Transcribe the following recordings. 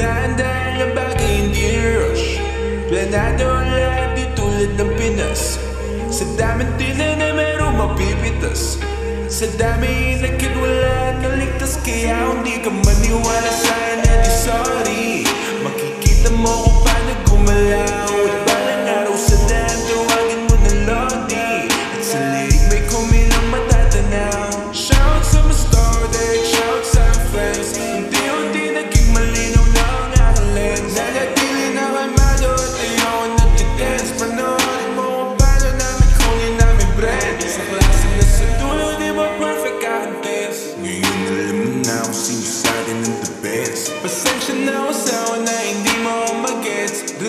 Dahan-dahan lang bagay hindi rush? Planado ang lahat di tulad ng Pinas. Sa daming tila na merong mapipitas. Sa dami nagkatwala ng ligtas kaya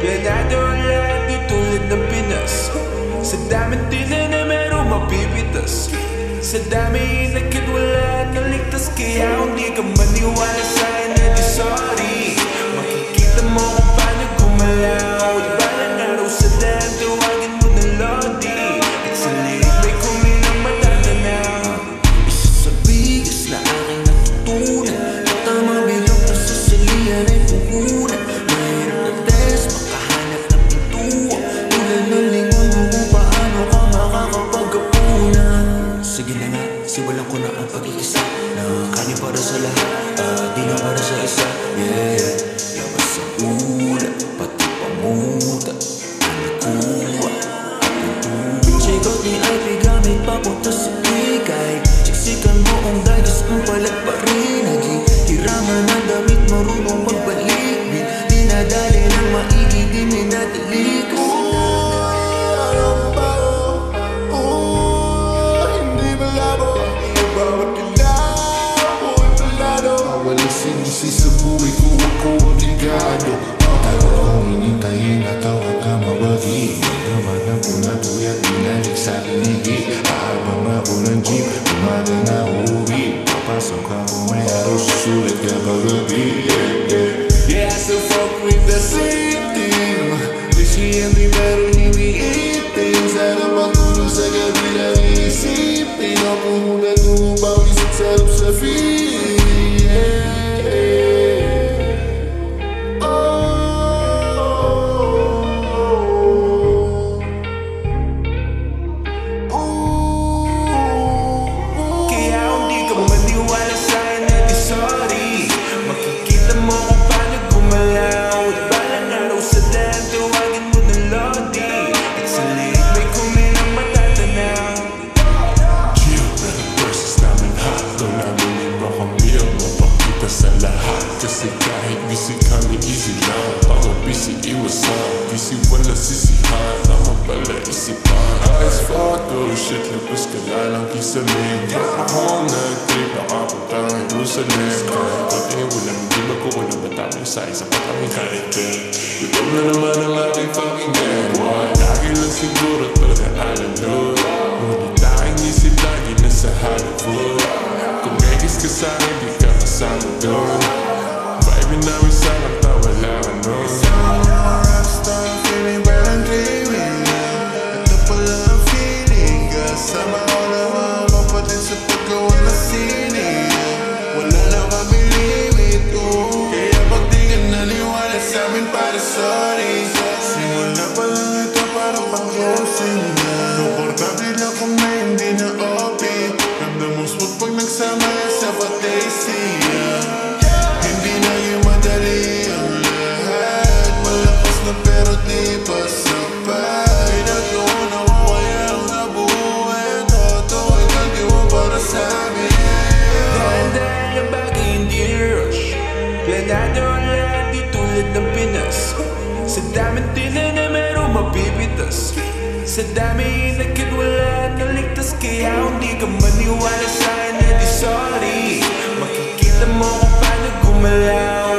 Pinadaulan tulad ng Pinas. Sa dami tila na merong mapipitas Sa dami nagkagwala na ligtas Kaya hindi ka manig puto sa ligay Siksikan mo ang dagas ng palat para side. Hvis I wonder, sissy hard når hun baller i sit bar. Ice fuck, girl, shit, lidt bøske lej, når hun giver sig ned. Jeg har håndene, griber op og gør en Jerusalem. Og det er hun, når man giver mig gode, når man dammer sig, så sorry. Simula pa lang ito parang pang-closing na Suportable ako na hindi na OP Ramdam mo smooth pag nagsama daming tinene merong mabibitas. Sa dami inakit wala naligtas Kaya hindi ka maniwala sa'kin na di sorry. Makikita mo kung paano gumalaw.